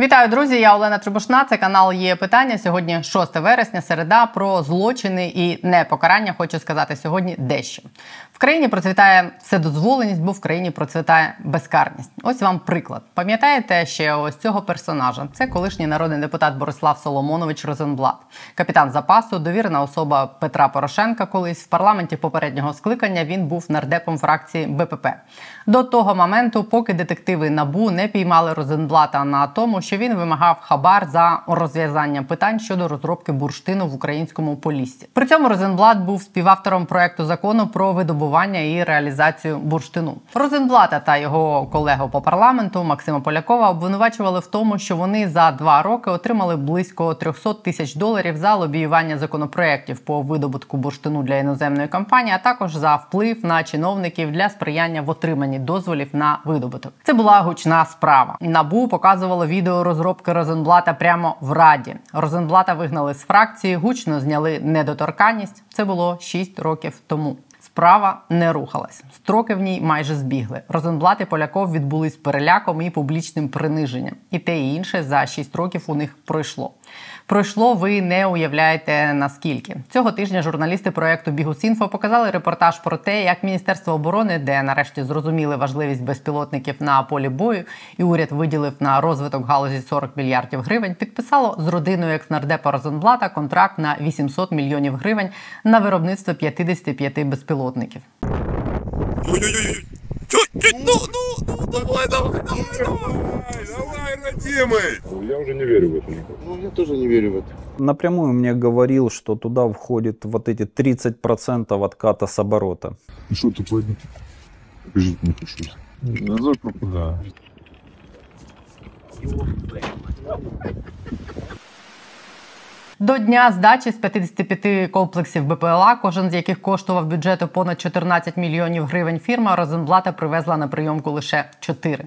Вітаю, друзі! Я Олена Трибушна. Це канал є питання. Сьогодні 6 вересня, середа про злочини і непокарання. Хочу сказати сьогодні дещо країні процвітає вседозволеність, бо в країні процвітає безкарність. Ось вам приклад. Пам'ятаєте ще ось цього персонажа? Це колишній народний депутат Борислав Соломонович Розенблат, капітан запасу, довірена особа Петра Порошенка. Колись в парламенті попереднього скликання він був нардепом фракції БПП. До того моменту, поки детективи набу не піймали Розенблата на тому, що він вимагав хабар за розв'язання питань щодо розробки бурштину в українському поліссі. При цьому Розенблат був співавтором проекту закону про видобування і реалізацію бурштину. Розенблата та його колегу по парламенту Максима Полякова обвинувачували в тому, що вони за два роки отримали близько 300 тисяч доларів за лобіювання законопроєктів по видобутку бурштину для іноземної компанії, а також за вплив на чиновників для сприяння в отриманні дозволів на видобуток. Це була гучна справа. Набу показувало відео розробки Розенблата прямо в раді. Розенблата вигнали з фракції, гучно зняли недоторканність. Це було 6 років тому. Справа не рухалась. Строки в ній майже збігли. Розенблат і Поляков відбулись переляком і публічним приниженням. І те і інше за 6 років у них пройшло. Пройшло, ви не уявляєте наскільки цього тижня. Журналісти проекту Бігусінфо показали репортаж про те, як Міністерство оборони, де нарешті зрозуміли важливість безпілотників на полі бою, і уряд виділив на розвиток галузі 40 мільярдів гривень. Підписало з родиною екснардепа Розенблата контракт на 800 мільйонів гривень на виробництво 55 безпілотників. Ой-ой-ой. Ну, ну, ну, давай, давай, давай, давай, давай, родимый. Ну, Я уже не верю в это. Ну, я тоже не верю в это. Напрямую мне говорил, что туда входит вот эти 30% отката с оборота. И что тут война? Покажите мне хоть что-то. Назор пропустил. Да. До дня здачі з 55 комплексів БПЛА, кожен з яких коштував бюджету понад 14 мільйонів гривень. Фірма Розенблата привезла на прийомку лише 4.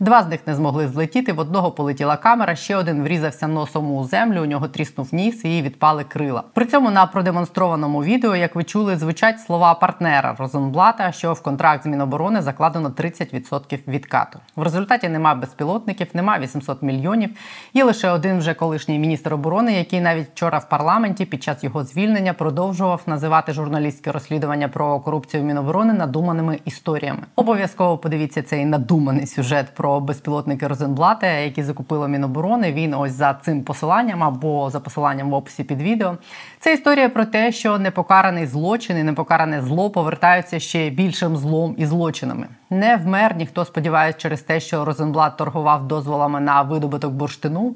Два з них не змогли злетіти. В одного полетіла камера, ще один врізався носом у землю. У нього тріснув ніс і відпали крила. При цьому на продемонстрованому відео, як ви чули, звучать слова партнера Розенблата, що в контракт з Міноборони закладено 30% відкату. В результаті нема безпілотників, нема 800 мільйонів. Є лише один вже колишній міністр оборони, який навіть вчора в парламенті під час його звільнення продовжував називати журналістське розслідування про корупцію Міноборони надуманими історіями. Обов'язково подивіться цей надуманий сюжет про безпілотники Розенблата, які закупила Міноборони. Він ось за цим посиланням або за посиланням в описі під відео. Це історія про те, що непокараний злочин і непокаране зло повертаються ще більшим злом і злочинами. Не вмер ніхто сподівається через те, що Розенблат торгував дозволами на видобуток бурштину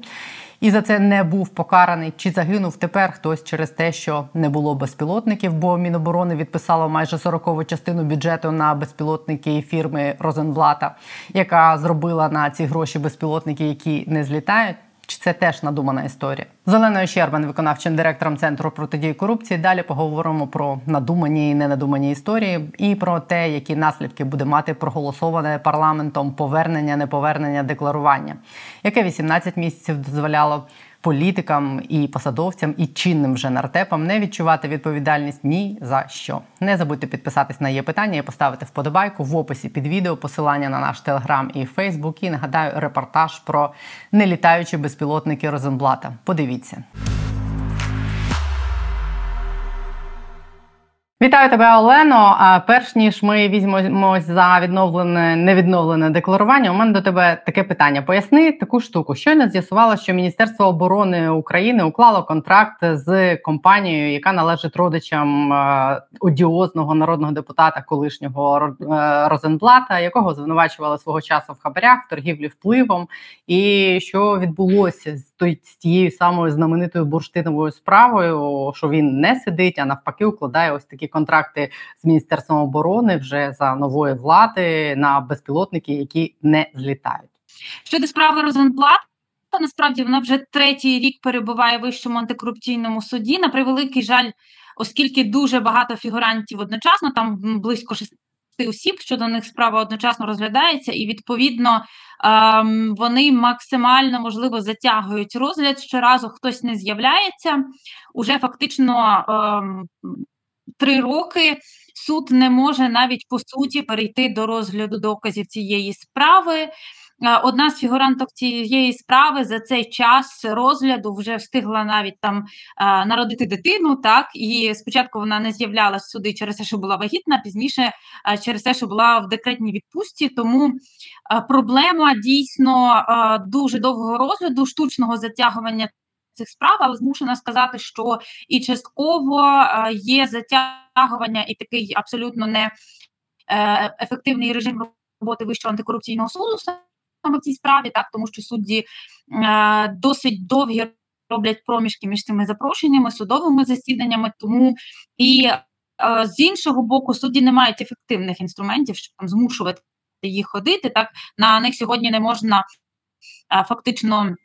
і за це не був покараний. Чи загинув тепер хтось через те, що не було безпілотників? Бо Міноборони відписало майже 40-ву частину бюджету на безпілотники фірми Розенблата, яка зробила на ці гроші безпілотники, які не злітають. Чи це теж надумана історія? З Оленою Щербан, виконавчим директором центру протидії корупції. Далі поговоримо про надумані і ненадумані історії і про те, які наслідки буде мати проголосоване парламентом повернення, неповернення декларування, яке 18 місяців дозволяло політикам і посадовцям і чинним вже нартепам не відчувати відповідальність ні за що. Не забудьте підписатись на є питання і поставити вподобайку в описі під відео, посилання на наш телеграм і Фейсбук. І нагадаю репортаж про нелітаючі безпілотники Розенблата. Подивіться. Вітаю тебе, Олено. А перш ніж ми візьмемось за відновлене невідновлене декларування, у мене до тебе таке питання. Поясни таку штуку. Щойно з'ясувало, що Міністерство оборони України уклало контракт з компанією, яка належить родичам одіозного народного депутата колишнього е, Розенблата, якого звинувачували свого часу в хабарях, в торгівлі впливом, і що відбулося з з тією самою знаменитою бурштиновою справою, що він не сидить, а навпаки, укладає ось такі контракти з міністерством оборони вже за нової влади на безпілотники, які не злітають. Щодо справи Розенблат, насправді вона вже третій рік перебуває в вищому антикорупційному суді. На превеликий жаль, оскільки дуже багато фігурантів одночасно, там близько шести осіб, щодо них справа одночасно розглядається, і відповідно ем, вони максимально можливо затягують розгляд. Щоразу хтось не з'являється. Уже фактично ем, три роки суд не може навіть по суті перейти до розгляду доказів цієї справи. Одна з фігуранток цієї справи за цей час розгляду вже встигла навіть там народити дитину. Так і спочатку вона не з'являлася суди через те, що була вагітна, пізніше через те, що була в декретній відпустці. Тому проблема дійсно дуже довгого розгляду, штучного затягування цих справ, але змушена сказати, що і частково є затягування і такий абсолютно не е, ефективний режим роботи Вищого антикорупційного суду в цій справі, так тому що судді е, досить довгі роблять проміжки між цими запрошеннями, судовими засіданнями, тому і е, з іншого боку судді не мають ефективних інструментів, щоб там змушувати їх ходити. Так на них сьогодні не можна фактично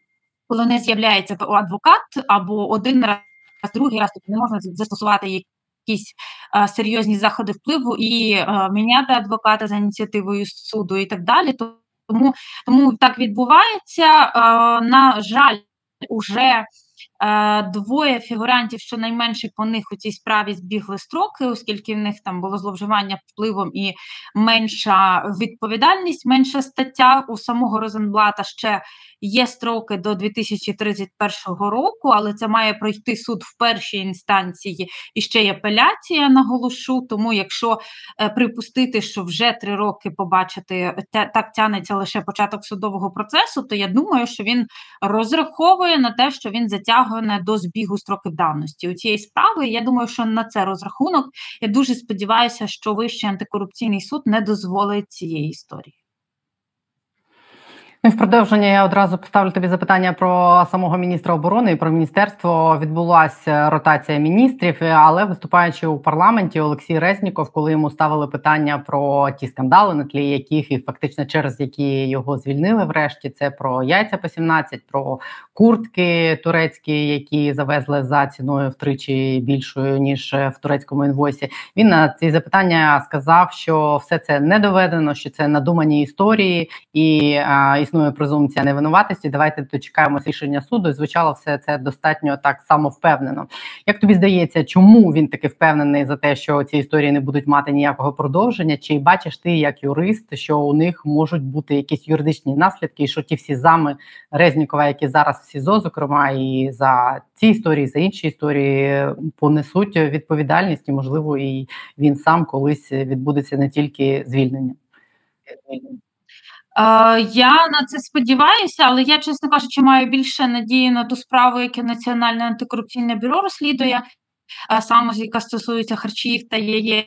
коли не з'являється адвокат або один раз, другий раз, тобто не можна застосувати якісь а, серйозні заходи впливу і а, міняти адвоката за ініціативою суду і так далі. Тому тому так відбувається. На жаль, уже Е, двоє фігурантів, щонайменше по них у цій справі збігли строки, оскільки в них там було зловживання впливом і менша відповідальність, менша стаття у самого Розенблата ще є строки до 2031 року, але це має пройти суд в першій інстанції і ще й апеляція, наголошу. Тому, якщо е, припустити, що вже три роки побачити так тянеться лише початок судового процесу, то я думаю, що він розраховує на те, що він затягує до збігу строків давності у цієї справи. Я думаю, що на це розрахунок. Я дуже сподіваюся, що Вищий антикорупційний суд не дозволить цієї історії. Ну, в продовження я одразу поставлю тобі запитання про самого міністра оборони і про міністерство. Відбулася ротація міністрів, але виступаючи у парламенті, Олексій Резніков, коли йому ставили питання про ті скандали, на тлі яких і фактично через які його звільнили, врешті це про яйця по 17, про куртки турецькі, які завезли за ціною втричі більшою ніж в турецькому інвойсі. Він на ці запитання сказав, що все це не доведено, що це надумані історії і а, існує презумпція невинуватості. Давайте дочекаємося рішення суду. звучало все це достатньо так само впевнено. Як тобі здається, чому він таки впевнений за те, що ці історії не будуть мати ніякого продовження? Чи бачиш ти як юрист, що у них можуть бути якісь юридичні наслідки, і що ті всі зами Резнікова, які зараз в СІЗО, зокрема і за ці історії, за інші історії понесуть відповідальність, і можливо, і він сам колись відбудеться не тільки звільнення. Я на це сподіваюся, але я, чесно кажучи, маю більше надії на ту справу, яке Національне антикорупційне бюро розслідує, саме яка стосується харчів та яєць.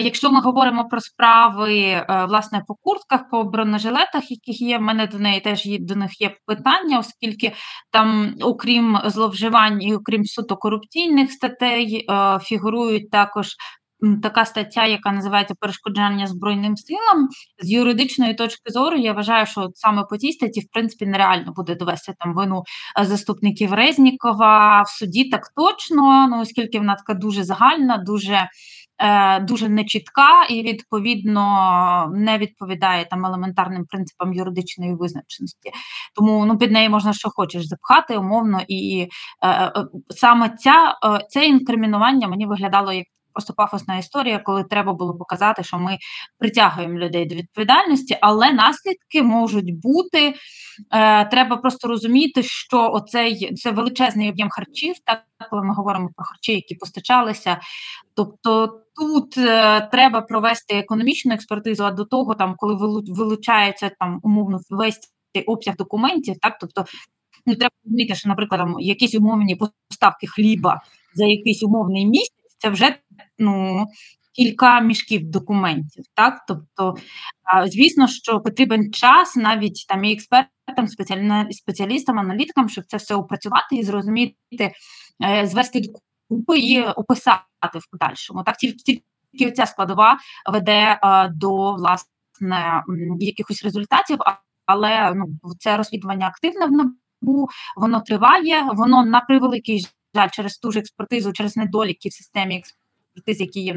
Якщо ми говоримо про справи власне по куртках, по бронежилетах, яких є, в мене до неї теж є до них є питання, оскільки там, окрім зловживань і окрім суто корупційних статей, фігурують також така стаття, яка називається перешкоджання збройним силам. З юридичної точки зору, я вважаю, що саме по цій статті, в принципі, нереально буде довести там вину е, заступників Резнікова в суді так точно, ну оскільки вона така дуже загальна, дуже. Е, дуже нечітка і відповідно не відповідає там елементарним принципам юридичної визначеності. Тому ну під неї можна що хочеш запхати умовно, і е, е, саме ця е, це інкримінування мені виглядало як просто пафосна історія, коли треба було показати, що ми притягуємо людей до відповідальності, але наслідки можуть бути. Е, Треба просто розуміти, що оцей це величезний об'єм харчів, так коли ми говоримо про харчі, які постачалися. Тобто тут е, треба провести економічну експертизу, а до того, там, коли вилучається там умовно весь обсяг документів, так тобто. Ну, треба розуміти, що, наприклад, там, якісь умовні поставки хліба за якийсь умовний місяць, це вже ну, кілька мішків документів. Так, тобто, звісно, що потрібен час навіть там і експертам, спеціалістам, аналітикам, щоб це все опрацювати і зрозуміти, е, звести докупи і описати в подальшому. Так, тільки тільки ця складова веде до власне якихось результатів, але ну це розслідування активне в НАБУ, воно триває, воно на превеликий жаль, через ту ж експертизу, через недоліки в системі експертиз, які є в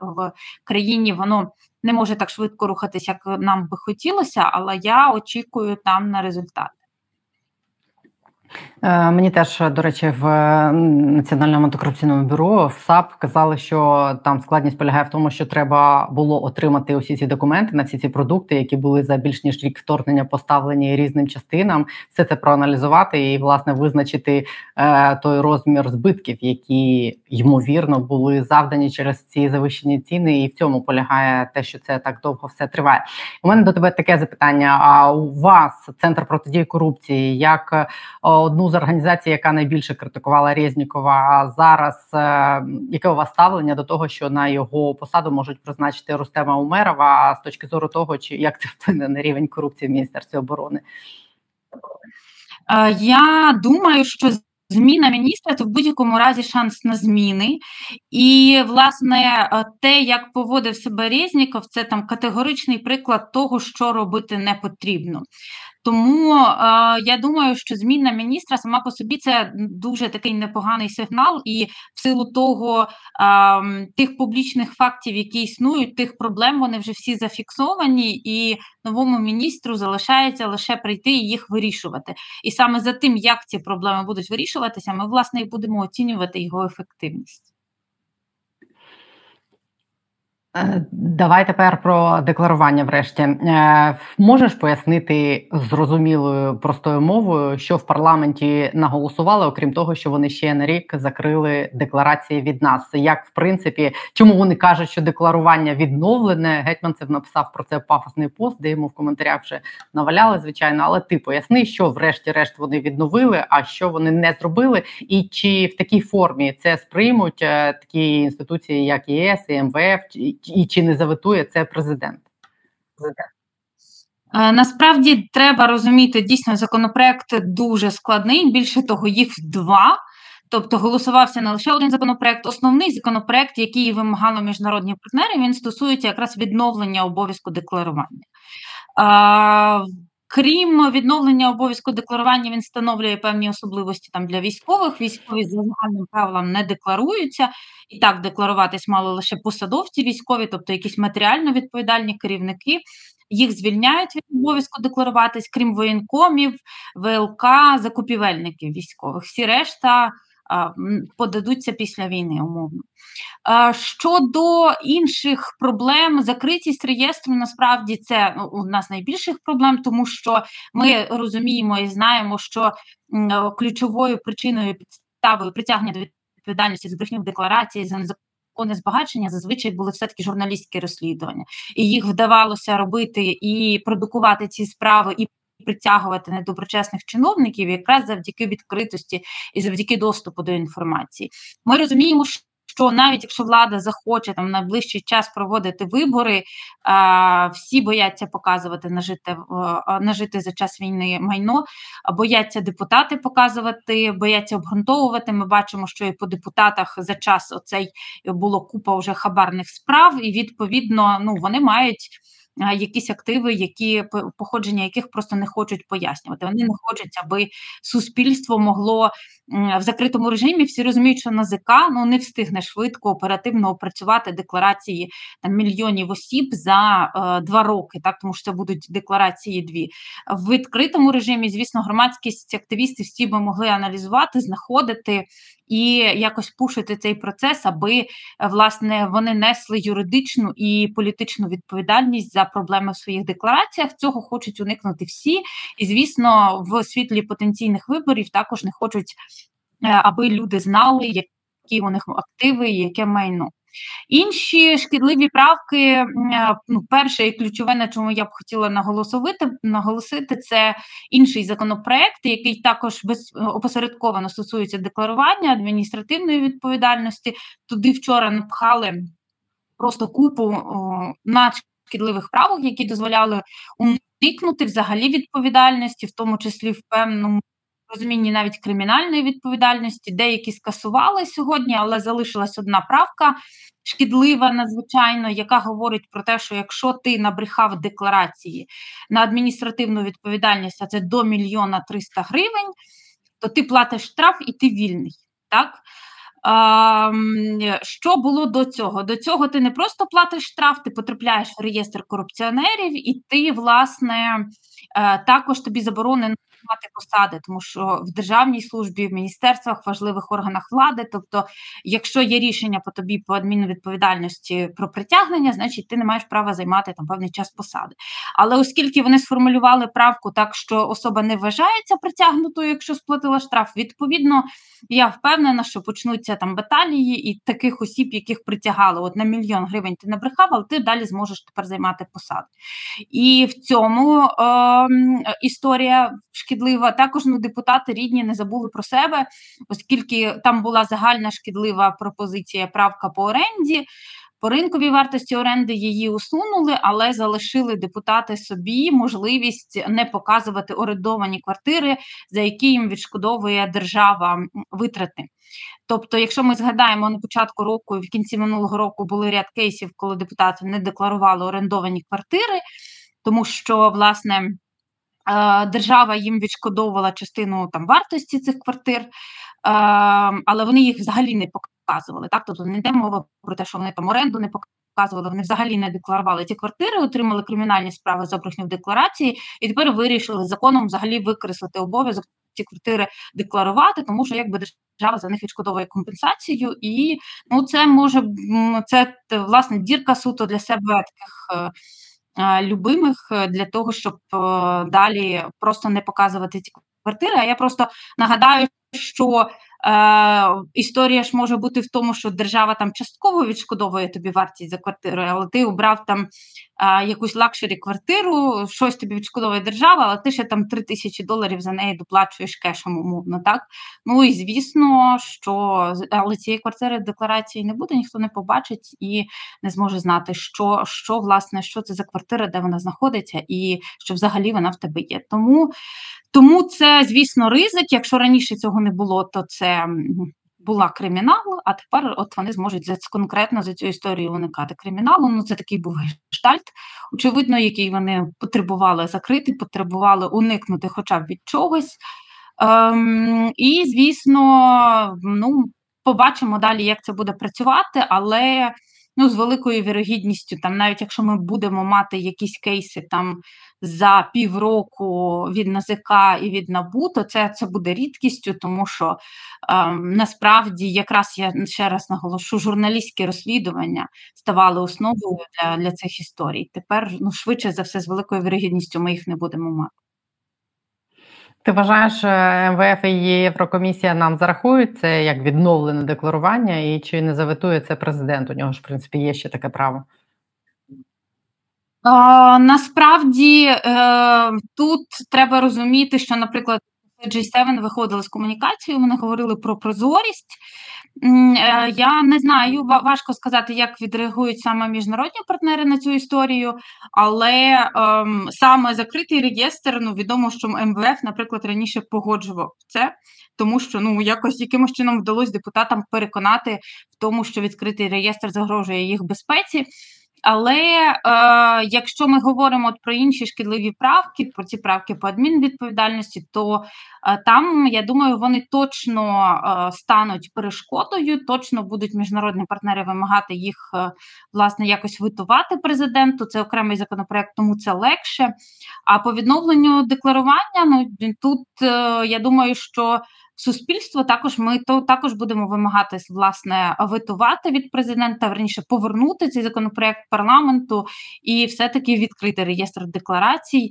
в країні, воно не може так швидко рухатися, як нам би хотілося, але я очікую там на результати. Е, мені теж, до речі, в Національному антикорупційному бюро в САП казали, що там складність полягає в тому, що треба було отримати усі ці документи на всі ці продукти, які були за більш ніж рік вторгнення поставлені різним частинам, все це проаналізувати і власне визначити е, той розмір збитків, які ймовірно були завдані через ці завищені ціни, і в цьому полягає те, що це так довго все триває. У мене до тебе таке запитання: а у вас центр протидії корупції як е, одну з організацій, яка найбільше критикувала Резнікова, а зараз е, яке у вас ставлення до того, що на його посаду можуть призначити Рустема Умерова? З точки зору того, чи як це вплине на рівень корупції в міністерстві оборони? Е, я думаю, що Зміна міністра це в будь-якому разі шанс на зміни, і власне е, те, як поводив себе Резніков, це там категоричний приклад того, що робити не потрібно. Тому е, я думаю, що зміна міністра сама по собі це дуже такий непоганий сигнал, і в силу того е, тих публічних фактів, які існують, тих проблем вони вже всі зафіксовані, і новому міністру залишається лише прийти і їх вирішувати. І саме за тим, як ці проблеми будуть вирішуватися, ми власне і будемо оцінювати його ефективність. Е, давай тепер про декларування. Врешті е, можеш пояснити зрозумілою простою мовою, що в парламенті наголосували, окрім того, що вони ще на рік закрили декларації від нас. Як в принципі, чому вони кажуть, що декларування відновлене? Гетьманцев написав про це пафосний пост, де йому в коментарях вже наваляли, звичайно. Але ти поясни, що врешті-решт вони відновили, а що вони не зробили, і чи в такій формі це сприймуть е, такі інституції, як ЄС і МВФ, і чи не заветує це президент? Е, насправді треба розуміти, дійсно законопроект дуже складний. Більше того, їх два. Тобто голосувався не лише один законопроект. Основний законопроект, який вимагали міжнародні партнери, він стосується якраз відновлення обов'язку декларування. Крім відновлення обов'язку декларування, він встановлює певні особливості там для військових. Військові за загальним правилам не декларуються, і так декларуватись мали лише посадовці військові, тобто якісь матеріально відповідальні керівники. Їх звільняють від обов'язку декларуватись, крім воєнкомів, ВЛК, закупівельників військових. Всі решта подадуться після війни, умовно. Щодо інших проблем, закритість реєстру насправді це ну, у нас найбільших проблем, тому що ми розуміємо і знаємо, що ключовою причиною підставою притягнення до відповідальності за брехню в декларації за незаконне збагачення зазвичай були все таки журналістські розслідування, і їх вдавалося робити і продукувати ці справи і притягувати недоброчесних чиновників якраз завдяки відкритості і завдяки доступу до інформації. Ми розуміємо, що навіть якщо влада захоче там на найближчий час проводити вибори, всі бояться показувати нажите нажити за час війни майно, бояться депутати показувати, бояться обґрунтовувати. Ми бачимо, що і по депутатах за час оцей було купа вже хабарних справ, і відповідно ну вони мають якісь активи, які походження яких просто не хочуть пояснювати. Вони не хочуть, аби суспільство могло в закритому режимі. Всі розуміють, що НАЗК ну не встигне швидко оперативно опрацювати декларації там мільйонів осіб за е, два роки, так тому що це будуть декларації дві в відкритому режимі. Звісно, громадськість активісти всі би могли аналізувати, знаходити і якось пушити цей процес, аби власне вони несли юридичну і політичну відповідальність за проблеми в своїх деклараціях. Цього хочуть уникнути всі, і звісно, в світлі потенційних виборів також не хочуть, е, аби люди знали, які у них активи і яке майно. Інші шкідливі правки, е, ну, перше і ключове, на чому я б хотіла наголосити, наголосити, це інший законопроект, який також без опосередковано стосується декларування адміністративної відповідальності. Туди вчора напхали просто купу о, надшкідливих правок, які дозволяли уникнути взагалі відповідальності, в тому числі в певному розумінні навіть кримінальної відповідальності, деякі скасували сьогодні, але залишилась одна правка шкідлива, надзвичайно, яка говорить про те, що якщо ти набрехав декларації на адміністративну відповідальність, а це до мільйона триста гривень, то ти платиш штраф і ти вільний. Так? Що було до цього? До цього ти не просто платиш штраф, ти потрапляєш в реєстр корупціонерів, і ти, власне, е, також тобі заборонено займати посади, тому що в державній службі, в міністерствах, важливих органах влади, тобто, якщо є рішення по тобі по адмінвідповідальності про притягнення, значить ти не маєш права займати там певний час посади. Але оскільки вони сформулювали правку так, що особа не вважається притягнутою, якщо сплатила штраф, відповідно, я впевнена, що почнуться там баталії і таких осіб, яких притягали от на мільйон гривень, ти набрехав, але ти далі зможеш тепер займати посаду. І в цьому е, історія шкідлива. Також ну, депутати рідні не забули про себе, оскільки там була загальна шкідлива пропозиція правка по оренді. По ринковій вартості оренди її усунули, але залишили депутати собі можливість не показувати орендовані квартири, за які їм відшкодовує держава витрати. Тобто, якщо ми згадаємо на початку року і в кінці минулого року були ряд кейсів, коли депутати не декларували орендовані квартири, тому що власне. Держава їм відшкодовувала частину там вартості цих квартир, але вони їх взагалі не показували. Так, тобто не йде мова про те, що вони там оренду не показували, вони взагалі не декларували ці квартири, отримали кримінальні справи за брехню в декларації, і тепер вирішили законом взагалі викреслити обов'язок ці квартири декларувати, тому що якби держава за них відшкодовує компенсацію, і ну це може це власне дірка суто для себе таких. Е, е, любимих для того, щоб е, далі просто не показувати ці квартири. А я просто нагадаю, що Е, Історія ж може бути в тому, що держава там частково відшкодовує тобі вартість за квартиру, але ти обрав там е, якусь luxury квартиру, щось тобі відшкодовує держава, але ти ще там 3 тисячі доларів за неї доплачуєш кешем, умовно, так? Ну і звісно, що але цієї квартири декларації не буде, ніхто не побачить і не зможе знати, що, що власне, що це за квартира, де вона знаходиться, і що взагалі вона в тебе є. Тому тому це, звісно, ризик. Якщо раніше цього не було, то це була кримінал, а тепер от вони зможуть за конкретно за цю історію уникати криміналу. Ну це такий був гештальт, очевидно, який вони потребували закрити, потребували уникнути, хоча б від чогось. Ем, І, звісно, ну побачимо далі, як це буде працювати, але ну, з великою вірогідністю, там, навіть якщо ми будемо мати якісь кейси там за півроку від НАЗК і від НАБУ, то це це буде рідкістю, тому що е, насправді, якраз я ще раз наголошу, журналістські розслідування ставали основою для для цих історій. Тепер ну швидше за все, з великою вірогідністю ми їх не будемо мати. Ти вважаєш, е, МВФ і Єврокомісія нам зарахують це як відновлене декларування, і чи не заветує це президент? У нього ж в принципі є ще таке право. О, Насправді е, тут треба розуміти, що, наприклад, G7 виходили з комунікацією, вони говорили про прозорість. Е, я не знаю, важко сказати, як відреагують саме міжнародні партнери на цю історію, але ем, саме закритий реєстр, ну відомо, що МВФ, наприклад, раніше погоджував це, тому що ну якось якимось чином вдалося депутатам переконати в тому, що відкритий реєстр загрожує їх безпеці. Але е, якщо ми говоримо от про інші шкідливі правки, про ці правки по адмінвідповідальності, то там я думаю, вони точно е, стануть перешкодою, точно будуть міжнародні партнери вимагати їх е, власне якось витувати президенту. Це окремий законопроект, тому це легше. А по відновленню декларування, ну тут е, я думаю, що суспільство також ми то також будемо вимагати власне витувати від президента, верніше повернути цей законопроект парламенту і все-таки відкрити реєстр декларацій.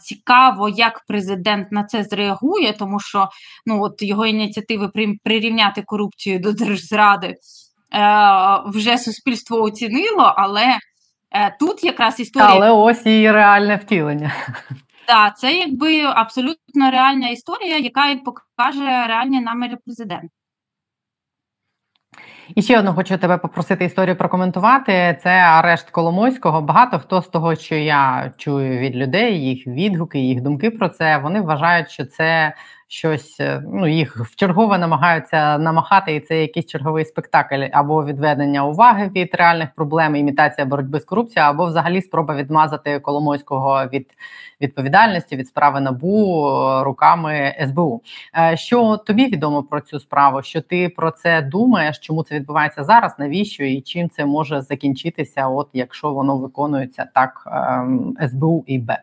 Цікаво, як президент на це зреагує, тому що ну от його ініціативи прирівняти корупцію до держзради е, вже суспільство оцінило, але е, тут якраз історія але ось її реальне втілення. Так, це якби абсолютно реальна історія, яка покаже реальні наміри президента. І ще одну хочу тебе попросити історію прокоментувати. Це арешт Коломойського. Багато хто з того, що я чую від людей, їх відгуки, їх думки про це, вони вважають, що це щось, е, ну їх вчергове намагаються намахати, і це якийсь черговий спектакль або відведення уваги від реальних проблем, імітація боротьби з корупцією, або взагалі спроба відмазати Коломойського від відповідальності від справи набу руками СБУ. Е, що тобі відомо про цю справу? Що ти про це думаєш? Чому це відбувається зараз? Навіщо і чим це може закінчитися? От якщо воно виконується так е, СБУ і БЕП?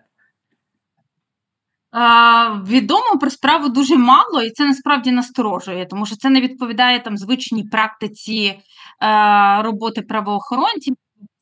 Відомо про справу дуже мало, і це насправді насторожує, тому що це не відповідає там звичній практиці е, роботи правоохоронців,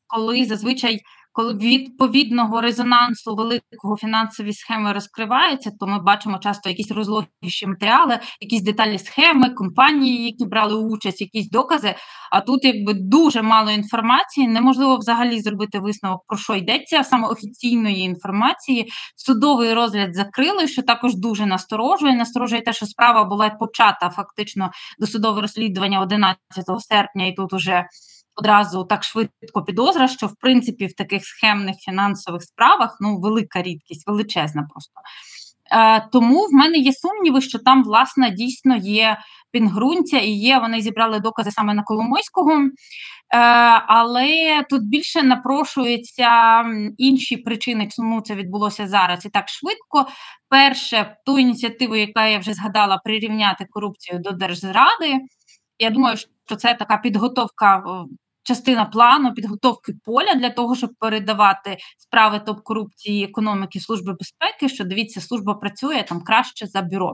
коли зазвичай коли відповідного резонансу великого фінансові схеми розкриваються, то ми бачимо часто якісь розлогіші матеріали, якісь деталі схеми, компанії, які брали участь, якісь докази. А тут якби дуже мало інформації, неможливо взагалі зробити висновок про що йдеться, саме офіційної інформації. Судовий розгляд закрили, що також дуже насторожує. Насторожує те, що справа була почата фактично досудове розслідування 11 серпня, і тут уже одразу так швидко підозра, що в принципі в таких схемних фінансових справах ну велика рідкість, величезна просто. Е, Тому в мене є сумніви, що там, власне, дійсно є пінгрунця і є. Вони зібрали докази саме на Коломойського, е, але тут більше напрошуються інші причини, чому це відбулося зараз і так швидко. Перше, ту ініціативу, яка я вже згадала, прирівняти корупцію до держзради. Я думаю, що це така підготовка частина плану підготовки поля для того, щоб передавати справи топ корупції економіки служби безпеки. Що дивіться, служба працює там краще за бюро.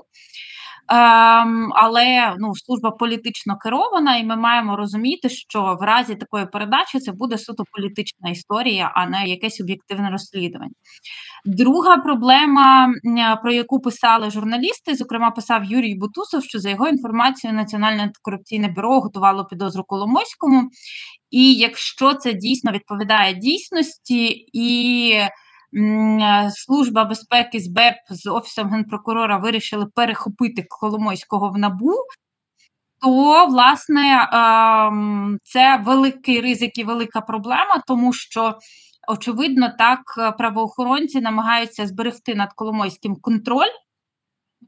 Ем, але ну, служба політично керована, і ми маємо розуміти, що в разі такої передачі це буде суто політична історія, а не якесь об'єктивне розслідування. Друга проблема, про яку писали журналісти, зокрема, писав Юрій Бутусов, що за його інформацією Національне антикорупційне бюро готувало підозру Коломойському, і якщо це дійсно відповідає дійсності і Служба безпеки з БЕП з Офісом генпрокурора вирішили перехопити Коломойського в набу, то власне ем, це великий ризик і велика проблема, тому що. Очевидно, так правоохоронці намагаються зберегти над Коломойським контроль.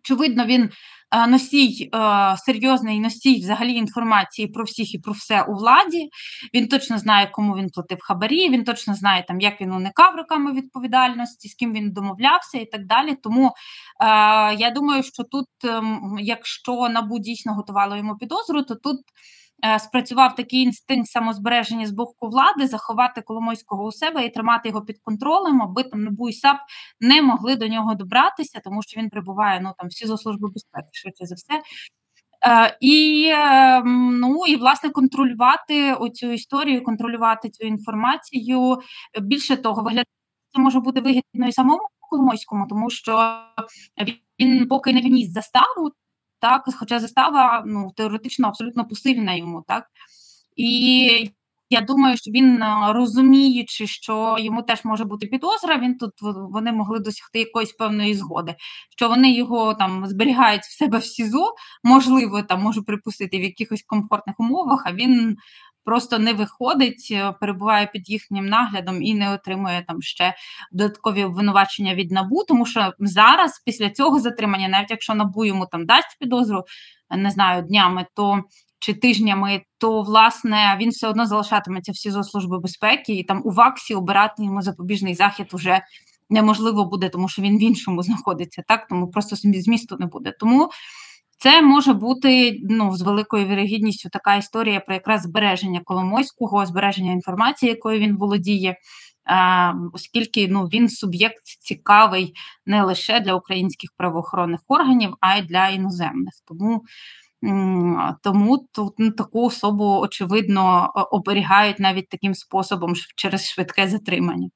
Очевидно, він Е, носій е, серйозний носій взагалі інформації про всіх і про все у владі. Він точно знає, кому він платив хабарі. Він точно знає, там як він уникав роками відповідальності, з ким він домовлявся і так далі. Тому е, я думаю, що тут, ем, якщо набу дійсно готувало йому підозру, то тут. Е, спрацював такий інстинкт самозбереження з боку влади, заховати Коломойського у себе і тримати його під контролем, аби там НАБУ і САП не могли до нього добратися, тому що він прибуває ну там всі за служби безпеки, швидше за все. Е, і ем, ну і власне контролювати оцю історію, контролювати цю інформацію. Більше того, виглядає це може бути вигідно і самому Коломойському, тому що він поки не вніс заставу, так, хоча застава ну, теоретично абсолютно посильна йому, так. І я думаю, що він розуміючи, що йому теж може бути підозра, він тут вони могли досягти якоїсь певної згоди, що вони його там зберігають в себе в СІЗО, можливо, там можу припустити в якихось комфортних умовах, а він просто не виходить, е, перебуває під їхнім наглядом і не отримує там ще додаткові обвинувачення від набу. Тому що зараз, після цього затримання, навіть якщо набу йому там дасть підозру, не знаю, днями, то чи тижнями, то власне він все одно залишатиметься в СІЗО служби безпеки, і там у ВАКСі обирати йому запобіжний захід уже неможливо буде, тому що він в іншому знаходиться. Так тому просто змісту не буде. Тому це може бути ну з великою вірогідністю така історія про якраз збереження Коломойського, збереження інформації, якою він володіє, оскільки ну він суб'єкт цікавий не лише для українських правоохоронних органів, а й для іноземних. Тому тому тут ну, таку особу очевидно оберігають навіть таким способом через швидке затримання.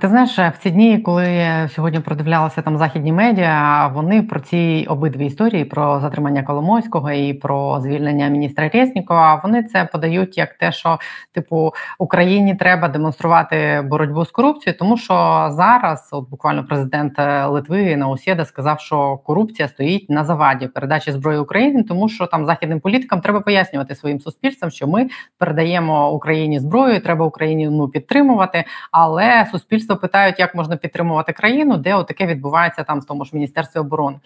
Ти знаєш, в ці дні, коли сьогодні продивлялися там західні медіа, вони про ці обидві історії про затримання Коломойського і про звільнення міністра Резнікова, вони це подають як те, що типу Україні треба демонструвати боротьбу з корупцією, тому що зараз, от буквально президент Литви Наусєда сказав, що корупція стоїть на заваді передачі зброї Україні, тому що там західним політикам треба пояснювати своїм суспільствам, що ми передаємо Україні зброю, треба Україні ну підтримувати, але суспільство питають, як можна підтримувати країну, де отаке відбувається там в тому ж міністерстві оборони.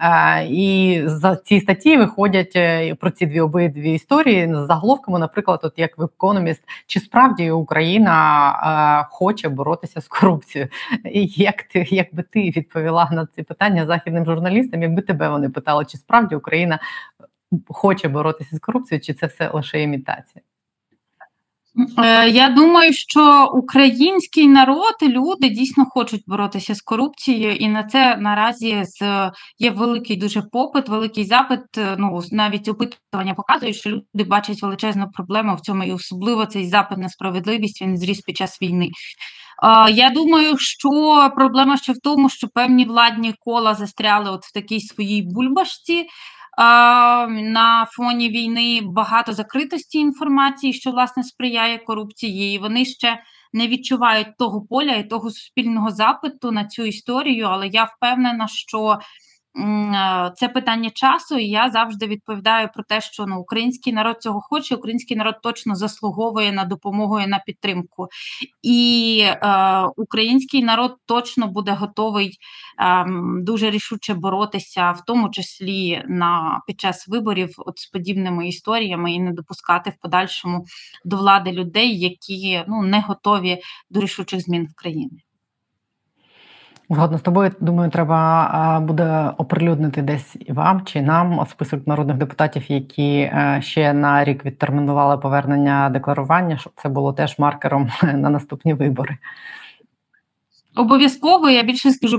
Е, і за ці статті виходять е, про ці дві обидві історії з заголовками, наприклад, от як в економіст, чи справді Україна е, хоче боротися з корупцією? Як ти як би ти відповіла на ці питання західним журналістам? Якби тебе вони питали, чи справді Україна хоче боротися з корупцією, чи це все лише імітація? Е, я думаю, що український народ люди дійсно хочуть боротися з корупцією, і на це наразі з є великий дуже попит, великий запит. Е, ну навіть опитування показують, що люди бачать величезну проблему в цьому, і особливо цей запит на справедливість він зріс під час війни. Я думаю, що проблема ще в тому, що певні владні кола застряли от в такій своїй бульбашці на фоні війни багато закритості інформації, що власне сприяє корупції. і Вони ще не відчувають того поля і того суспільного запиту на цю історію. Але я впевнена, що це питання часу, і я завжди відповідаю про те, що ну, український народ цього хоче, український народ точно заслуговує на допомогу і на підтримку. І е, український народ точно буде готовий е, дуже рішуче боротися, в тому числі на під час виборів, от з подібними історіями, і не допускати в подальшому до влади людей, які ну не готові до рішучих змін в країні. Згодно з тобою, думаю, треба буде оприлюднити десь і вам чи нам список народних депутатів, які е, ще на рік відтермінували повернення декларування, щоб це було теж маркером на наступні вибори. Обов'язково. Я більше скажу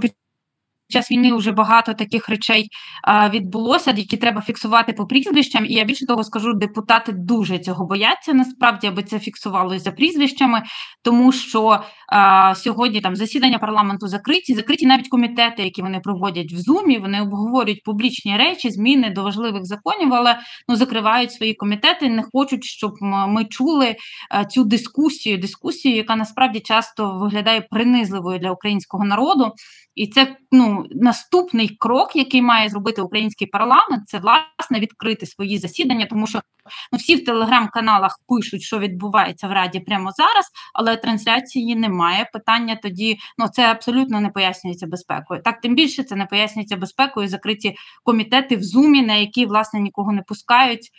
час війни вже багато таких речей а, відбулося, які треба фіксувати по прізвищам. І я більше того скажу, депутати дуже цього бояться насправді, аби це фіксувалося за прізвищами, тому що а, сьогодні там засідання парламенту закриті, закриті навіть комітети, які вони проводять в зумі. Вони обговорюють публічні речі, зміни до важливих законів, але ну закривають свої комітети, не хочуть, щоб ми чули а, цю дискусію, дискусію, яка насправді часто виглядає принизливою для українського народу. І це ну наступний крок, який має зробити український парламент, це власне відкрити свої засідання, тому що ну всі в телеграм-каналах пишуть, що відбувається в раді прямо зараз, але трансляції немає. Питання тоді ну це абсолютно не пояснюється безпекою. Так тим більше це не пояснюється безпекою. Закриті комітети в зумі, на які власне нікого не пускають.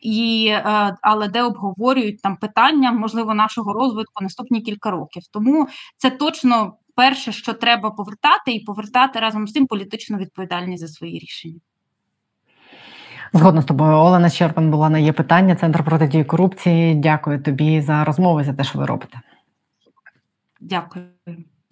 І е, але де обговорюють там питання можливо нашого розвитку наступні кілька років. Тому це точно перше, що треба повертати, і повертати разом з тим політичну відповідальність за свої рішення. Згодна з тобою, Олена Щерпан була на є питання. Центр протидії корупції. Дякую тобі за розмову за те, що ви робите. Дякую.